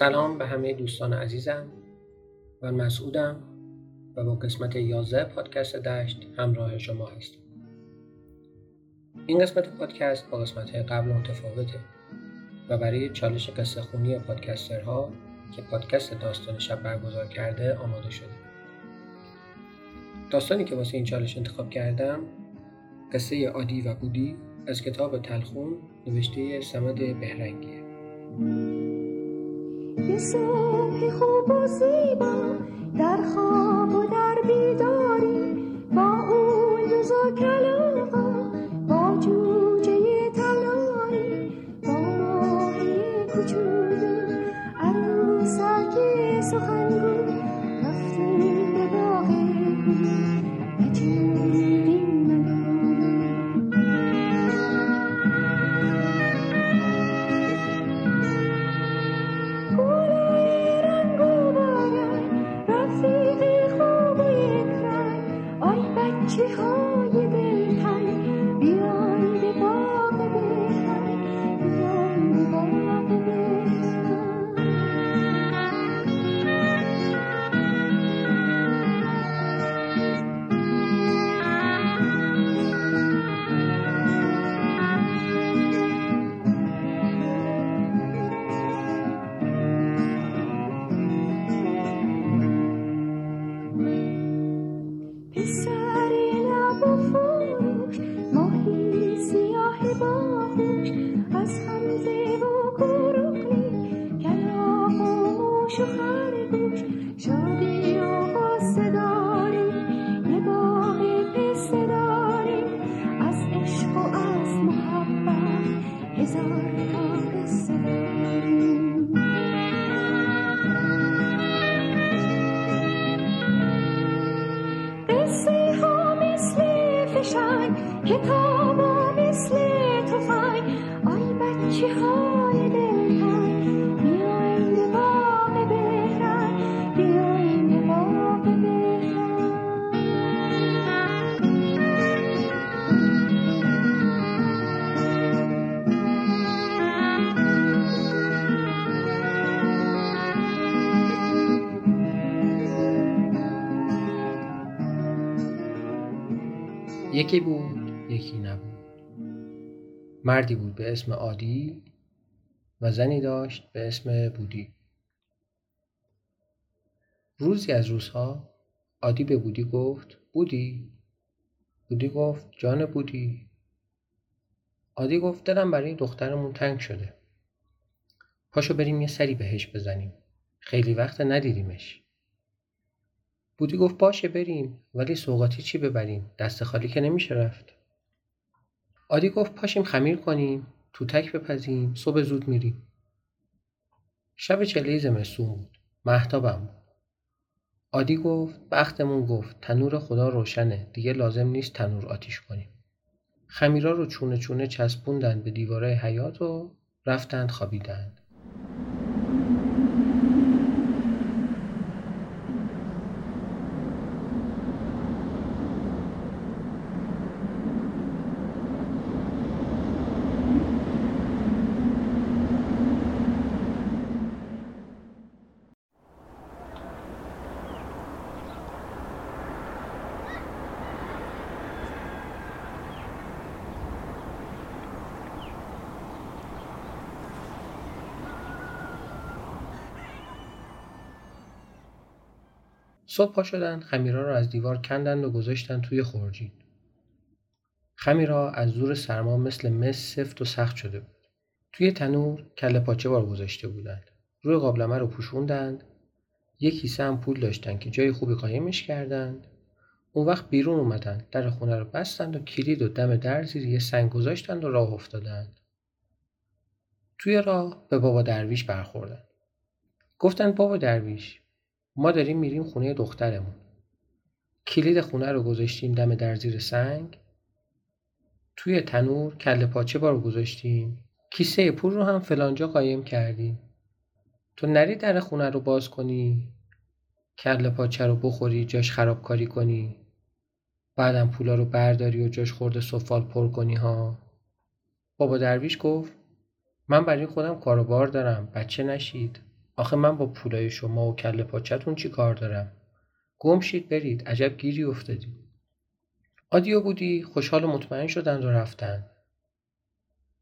سلام به همه دوستان عزیزم من مسعودم و با قسمت 11 پادکست دشت همراه شما هستم. این قسمت پادکست با قسمت قبل متفاوته و برای چالش قصه خونی پادکسترها که پادکست داستان شب برگزار کرده آماده شده. داستانی که واسه این چالش انتخاب کردم قصه عادی و بودی از کتاب تلخون نوشته سمد بهرنگیه. صبح خوب و زیبا در خواب و در بیداری so فشنگ کتاب ها مثل تفنگ آی بچه های یکی بود. یکی نبود. مردی بود به اسم عادی و زنی داشت به اسم بودی. روزی از روزها عادی به بودی گفت بودی؟ بودی گفت جان بودی. عادی گفت دلم برای دخترمون تنگ شده. پاشو بریم یه سری بهش بزنیم. خیلی وقت ندیدیمش. بودی گفت باشه بریم. ولی سوغاتی چی ببریم؟ دست خالی که نمیشه رفت. عادی گفت پاشیم خمیر کنیم توتک بپزیم صبح زود میریم. شب چله زمستون بود. مهتابم بود. عادی گفت بختمون گفت تنور خدا روشنه. دیگه لازم نیست تنور آتیش کنیم. خمیرا رو چونه چونه چسبوندن به دیواره حیات و رفتند خوابیدند. صبح پا شدند خمیرا را از دیوار کندند و گذاشتند توی خورجین. خمیرا از زور سرما مثل مس سفت و سخت شده بود. توی تنور کله پاچه بار گذاشته بودند. روی قابلمه رو پوشوندند. یک کیسه هم پول داشتن که جای خوبی قایمش کردند. اون وقت بیرون اومدند در خونه رو بستند و کلید و دم در زیر یه سنگ گذاشتند و راه افتادند. توی راه به بابا درویش برخوردند گفتند بابا درویش ما داریم میریم خونه دخترمون. کلید خونه رو گذاشتیم دم در زیر سنگ. توی تنور کله پاچه بار گذاشتیم. کیسه پول رو هم فلانجا قایم کردیم. تو نری در خونه رو باز کنی. کله پاچه رو بخوری جاش خرابکاری کنی. بعدم پولا رو برداری و جاش خورده سفال پر کنی ها. بابا درویش گفت من برای خودم کاروبار دارم بچه نشید. آخه من با پولای شما و کله پاچتون چی کار دارم؟ گم شید برید. عجب گیری افتادید آدیو بودی خوشحال و مطمئن شدند و رفتند.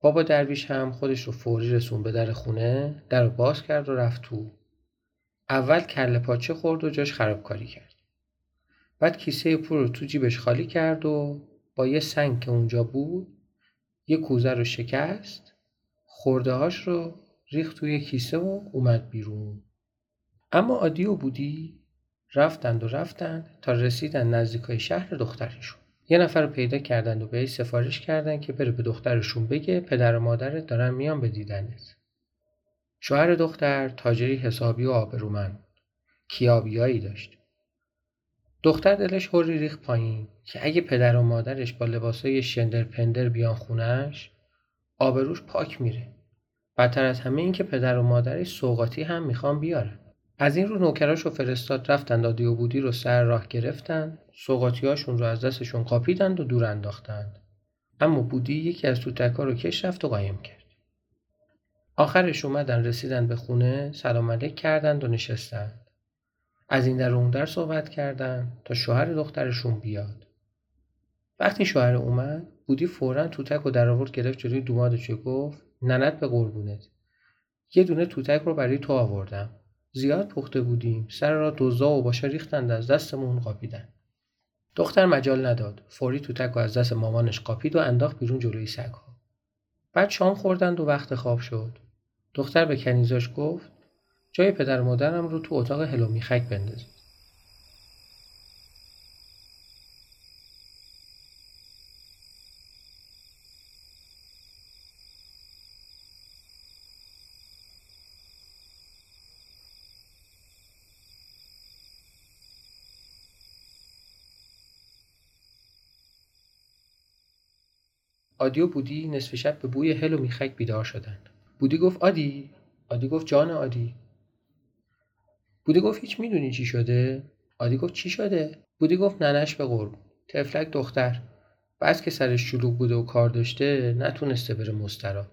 بابا درویش هم خودش رو فوری رسون به در خونه در رو باز کرد و رفت تو. اول کله پاچه خورد و جاش خرابکاری کرد. بعد کیسه پول رو تو جیبش خالی کرد و با یه سنگ که اونجا بود یه کوزه رو شکست خورده هاش رو ریخت توی کیسه و اومد بیرون. اما آدیو بودی رفتند و رفتند تا رسیدن نزدیکای شهر دخترشون. یه نفر رو پیدا کردند و بهش سفارش کردند که بره به دخترشون بگه پدر و مادرت دارن میان به دیدنت. شوهر دختر تاجری حسابی و آبرومند. کیابیایی داشت. دختر دلش هوری ریخ پایین که اگه پدر و مادرش با لباسای شندر پندر بیان خونش آبروش پاک میره. بدتر از همه این که پدر و مادرش سوقاتی هم می‌خوان بیارن. از این رو نوکراش و فرستاد رفتند دادی بودی رو سر راه گرفتند. سوقاتیاشون رو از دستشون قاپیدند و دور انداختند. اما بودی یکی از توتکا رو کش رفت و قایم کرد. آخرش اومدن رسیدن به خونه سلام علیک کردند و نشستند. از این در اون در صحبت کردند تا شوهر دخترشون بیاد. وقتی شوهر اومد بودی فورا توتک و در آورد گرفت جلوی دومادش گفت ننت به قربونت. یه دونه توتک رو برای تو آوردم. زیاد پخته بودیم. سر را دوزا و باشه ریختند از دستمون قاپیدن. دختر مجال نداد. فوری توتک و از دست مامانش قاپید و انداخت بیرون جلوی سگها. بعد شام خوردند و وقت خواب شد. دختر به کنیزاش گفت جای پدر مادرم رو تو اتاق هلو میخک آدی و بودی نصف شب به بوی هل و میخک بیدار شدند. بودی گفت آدی. آدی گفت جان آدی. بودی گفت هیچ می‌دونی چی شده؟ آدی گفت چی شده؟ بودی گفت ننش به قرب. تفلک دختر. بعد که سرش شلوغ بوده و کار داشته نتونسته بره مسترا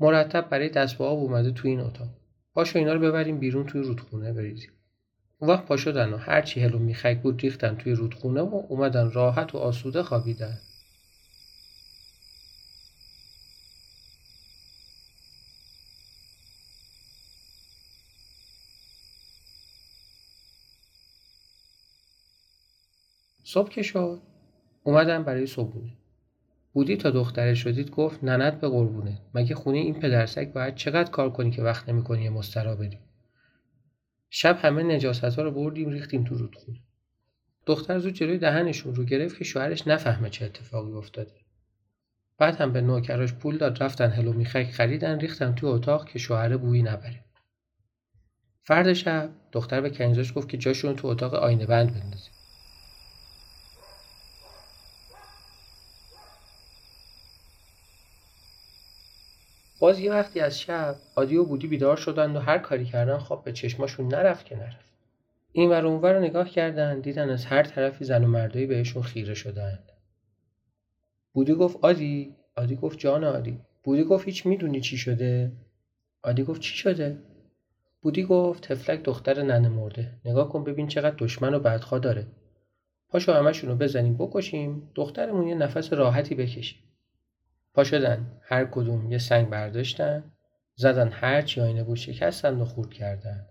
مرتب برای دست آب اومده تو این اتاق. پاشو اینا رو ببریم بیرون توی رودخونه بریزیم. اون وقت پا شدن و هرچی هلو میخک بود ریختن توی رودخونه و اومدن راحت و آسوده خوابیدن. صبح که شد. اومدم برای صبحونه. بودی تا دختره شدید گفت ننت به قربونه. مگه خونه این پدرسگ باید چقدر کار کنی که وقت نمی‌کنی یه مسترا بدی شب همه نجاست ها رو بردیم ریختیم تو رودخونه. دختر زود جلوی دهنشون رو گرفت که شوهرش نفهمه چه اتفاقی افتاده. بعد هم به نوکراش پول داد رفتن هلو میخک خریدن ریختن توی اتاق که شوهر بویی نبره. فرد شب دختر به کنیزاش گفت که جاشون تو اتاق آینه بند بندازیم باز یه وقتی از شب عادی و بودی بیدار شدند و هر کاری کردن خواب به چشماشون نرفت که نرفت این ور اونور رو نگاه کردن دیدن از هر طرفی زن و مردایی بهشون خیره شدند. بودی گفت آدی آدی گفت جان آدی بودی گفت هیچ می‌دونی چی شده؟ آدی گفت چی شده؟ بودی گفت تفلک دختر ننه مرده. نگاه کن ببین چقدر دشمن و بدخوا داره. پاشو همشون رو بزنیم بکشیم. دخترمون یه نفس راحتی بکشیم. پا شدن. هر کدوم یه سنگ برداشتن زدن هر چی آینه بود شکستن و خورد کردن.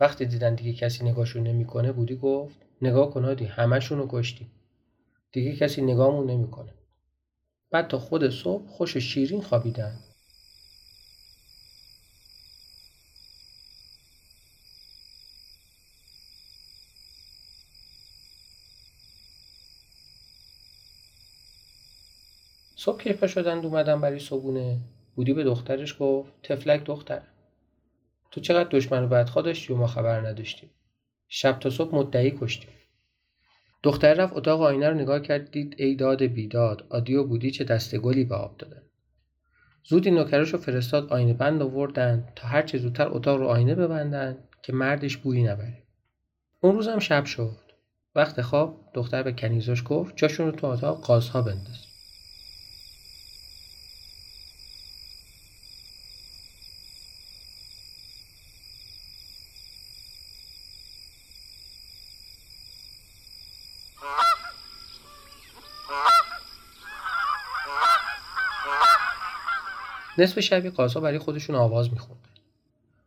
وقتی دیدن دیگه کسی نگاهشون نمی‌کنه بودی گفت نگاه کن همشونو همشون رو کشتیم. دیگه کسی نگاهمون نمی‌کنه. بعد تا خود صبح خوش شیرین خوابیدن. صبح که پا شدند اومدن برای صبونه بودی به دخترش گفت تفلک دختر تو چقدر دشمن و بدخوا داشتی و ما خبر نداشتیم. شب تا صبح مدعی کشتیم. دختر رفت اتاق آینه رو نگاه کرد دید ای داد بیداد آدی و بودی چه دسته گلی به آب دادن. زودی نوکرش رو فرستاد آینه بند آوردن تا هر چه زودتر اتاق رو آینه ببندن که مردش بویی نبره. اون روزم شب شد. وقت خواب دختر به کنیزاش گفت جاشون رو تو اتاق قازها بنداز. نصف شبی قازها برای خودشون آواز میخوندن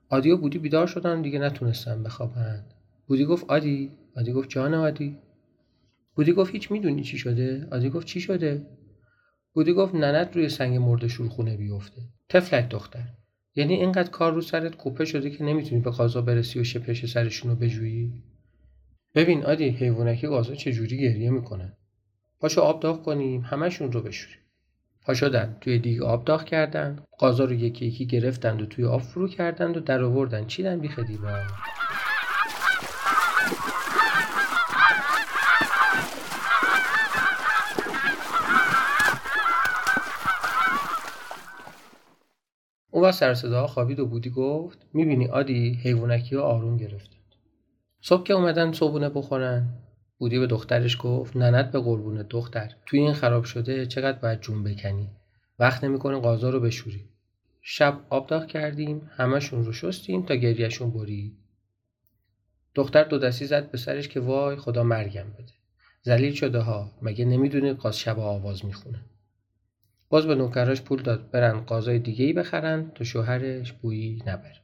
آدی و بودی بیدار شدن دیگه نتونستن بخوابند بودی گفت آدی؟ آدی گفت جان آدی. بودی گفت هیچ می‌دونی چی شده؟ آدی گفت چی شده؟ بودی گفت ننت روی سنگ مرده شورخونه بیفته. تفلک دختر. یعنی اینقدر کار رو سرت کوپه شده که نمی‌تونی به قازا برسی و شپش سرشون رو بجویی؟ ببین آدی حیوانکی قازا چجوری گریه می‌کنن پاشو آب داغ کنیم همشون رو بشوریم. پا شدن توی دیگ آب داغ کردن. قازا رو یکی یکی گرفتند و توی آب فرو کردند و در آوردن. چیدن بیخ دیوار اون وقت سر خوابید و بودی گفت می‌بینی آدی حیوانکی ها آروم گرفتند. صبح که اومدن صبحونه بخورن. بودی به دخترش گفت ننت به قربون دختر توی این خراب شده چقدر باید جون بکنی؟ وقت نمی‌کنه قازا رو بشوری. شب آب داغ کردیم همشون رو شستیم تا گریهشون برید. دختر دو دستی زد به سرش که وای خدا مرگم بده. زلیل شده ها مگه نمی‌دونه قاز شب آواز می‌خونه. باز به نوکراش پول داد برن قازای دیگه ای بخرن تا شوهرش بویی نبره.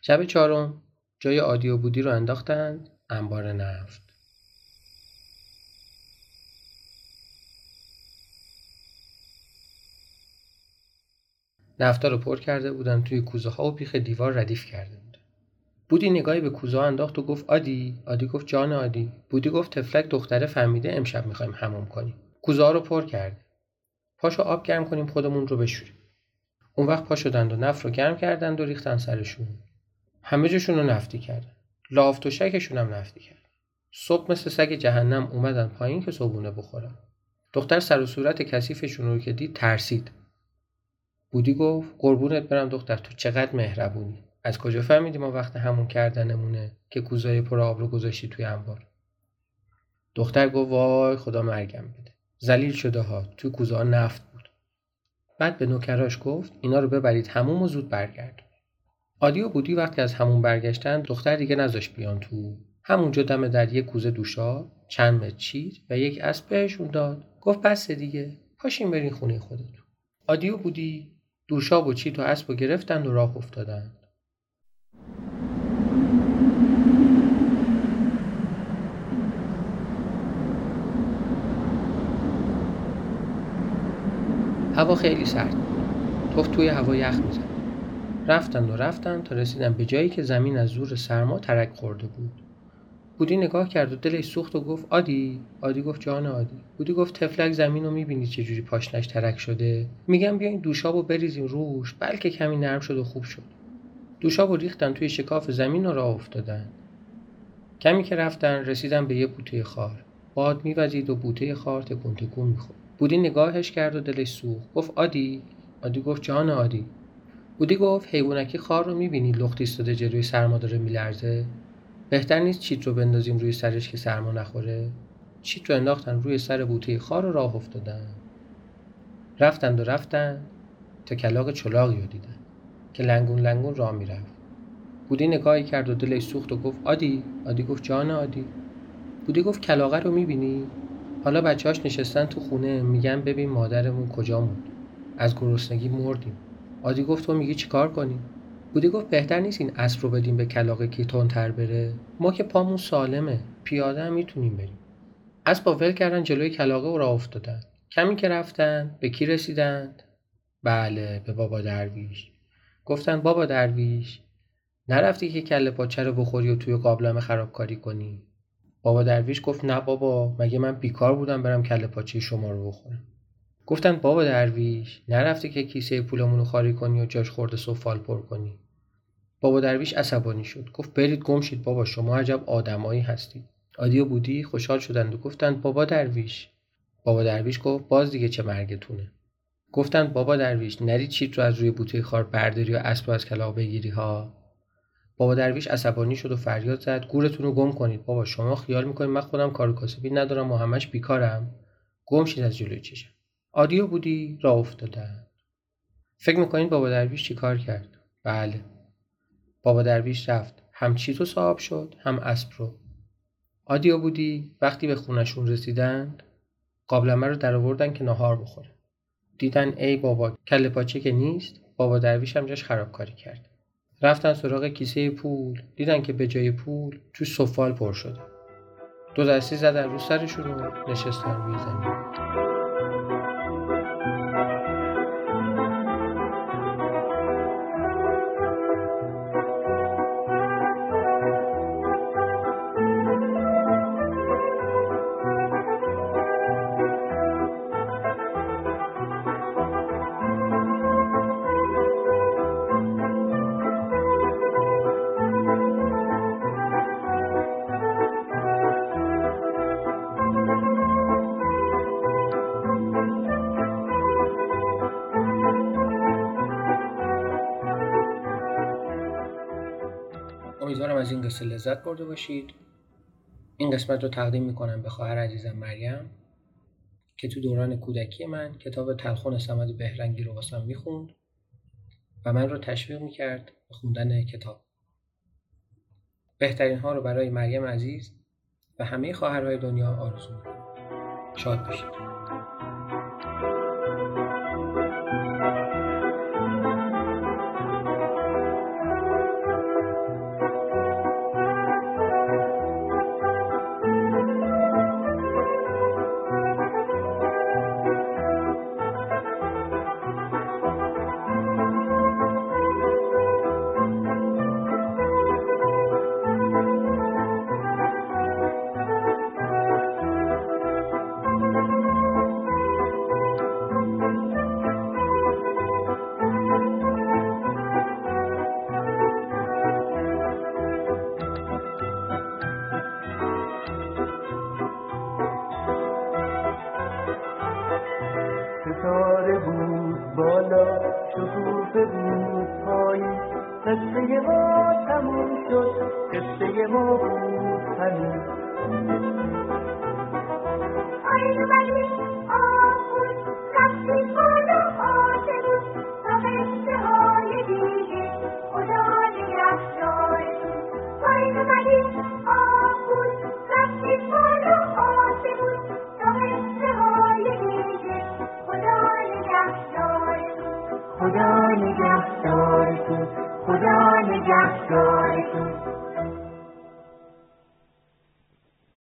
شب چهارم جای عادی و بودی رو انداختن انبار نفت. نفتا رو پر کرده بودن توی کوزه ها و پیخ دیوار ردیف کرده بود. بودی نگاهی به کوزه ها انداخت و گفت آدی؟ آدی گفت جان آدی. بودی گفت تفلک دختره فهمیده امشب می‌خوایم هموم کنیم. کوزه ها رو پر کرده پاشو آب گرم کنیم خودمون رو بشوریم. اون وقت پا شدند و نفت رو گرم کردند و ریختن سرشون. همه جشون رو نفتی کردن. لافت و شکشون هم نفتی کرد صبح مثل سگ جهنم اومدن پایین که صبونه بخورن. دختر سر و صورت کثیفشون رو که دید ترسید. بودی گفت قربونت برم دختر تو چقدر مهربونی؟ از کجا فهمیدی ما وقت همون کردنمونه که کوزای پر آب رو گذاشتی توی انبار؟ دختر گفت وای خدا مرگم بده. زلیل شده ها تو کوزه نفت بود. بعد به نوکراش گفت اینا رو ببرید هموم و زود برگرد. عادی و بودی وقتی از همون برگشتن دختر دیگه نذاشت بیان تو همونجا دم در یک کوزه دوشا چند متر چیر و یک اسب بهشون داد. گفت بس دیگه پاشین برین خونه خودتون. عادی و بودی دوشاب و چیت و اسب و گرفتند و راه افتادند. هوا خیلی سرد توف توی هوا یخ می‌زد. رفتند و رفتند تا رسیدن به جایی که زمین از زور سرما ترک خورده بود. بودی نگاه کرد و دلش سوخت و گفت آدی؟ آدی گفت جان آدی. بودی گفت تفلک زمین رو می‌بینی چجوری پاشنش ترک شده؟ میگم بیاین دوشابو بریزیم روش. بلکه کمی نرم شد و خوب شد. دوشابو ریختن توی شکاف زمین و راه افتادن. کمی که رفتن رسیدن به یه بوته خار. باد میوزید و بوته خار تکون تکون می‌خورد. بودی نگاهش کرد و دلش سوخت. گفت آدی؟ آدی گفت جان آدی. بودی گفت حیوانکی خار رو می‌بینی لخت ایستاده جلوی سرما داره میلرزه؟ بهتر نیست چیت رو بندازیم روی سرش که سرما نخوره؟ چیت رو انداختن روی سر بوته خار و راه افتادن. رفتند و رفتن تا کلاق چلاقی رو دیدن که لنگون لنگون راه می‌رفت. بودی نگاهی کرد و دلش سوخت و گفت آدی؟ آدی گفت جان آدی. بودی گفت کلاقه رو می‌بینی؟ حالا بچه‌هاش نشستن تو خونه میگن ببین مادرمون کجا موند از گرسنگی مردیم. آدی گفت تو میگی چیکار کنیم بودی گفت بهتر نیست این اسب رو بدیم به کلاقه که تر بره؟ ما که پامون سالمه پیاده هم می‌تونیم بریم. اسب ول کردن جلوی کلاقه و راه افتادن. کمی که رفتن به کی رسیدند بله به بابا درویش. گفتن بابا درویش نرفتی که کله پاچه رو بخوری و توی قابلمه خرابکاری کنی؟ بابا درویش گفت نه بابا مگه من بیکار بودم برم کله پاچه شما رو بخورم؟ گفتن بابا درویش نرفتی که کیسه پولمون رو خالی کنی و جاش خورده سفال پر کنی. بابا درویش عصبانی شد. گفت برید گم شید بابا شما عجب آدمایی هستید. عادی بودی؟ خوشحال شدند و گفتند بابا درویش. بابا درویش گفت باز دیگه چه مرگتونه. گفتند بابا درویش نری چیت رو از روی بوته خار برداری و اسب از کلاق بگیری ها؟ بابا درویش عصبانی شد و فریاد زد گورتون رو گم کنید بابا شما خیال می‌کنید من خودم کار کاسبی ندارم و همش بیکارم. گم شید از جلوی چشم. آدیو بودی؟ راه افتادن. فکر می‌کنید بابا درویش چی کار کرد؟ بله. بابا درویش رفت. هم چیز رو صاحب شد هم اسب رو. آدیو بودی؟ وقتی به خونشون رسیدند قابلمه رو در آوردن که نهار بخوره. دیدن ای بابا کله پاچه که نیست بابا درویش هم جاش خرابکاری کرد. رفتن سراغ کیسه پول. دیدن که به جای پول تو سفال پر شده. دو دستی زدن رو سرشون و نشستن روی زمین. قصه لذت برده باشید. این قسمت رو تقدیم می‌کنم به خواهر عزیزم مریم که تو دوران کودکی من کتاب تلخون سمد بهرنگی رو واسم می‌خوند و من رو تشویق می‌کرد به خوندن کتاب. بهترین ها رو برای مریم عزیز و همه خواهرهای دنیا آرزو می‌کنم. شاد باشید. قصه ما بود هنوز آینه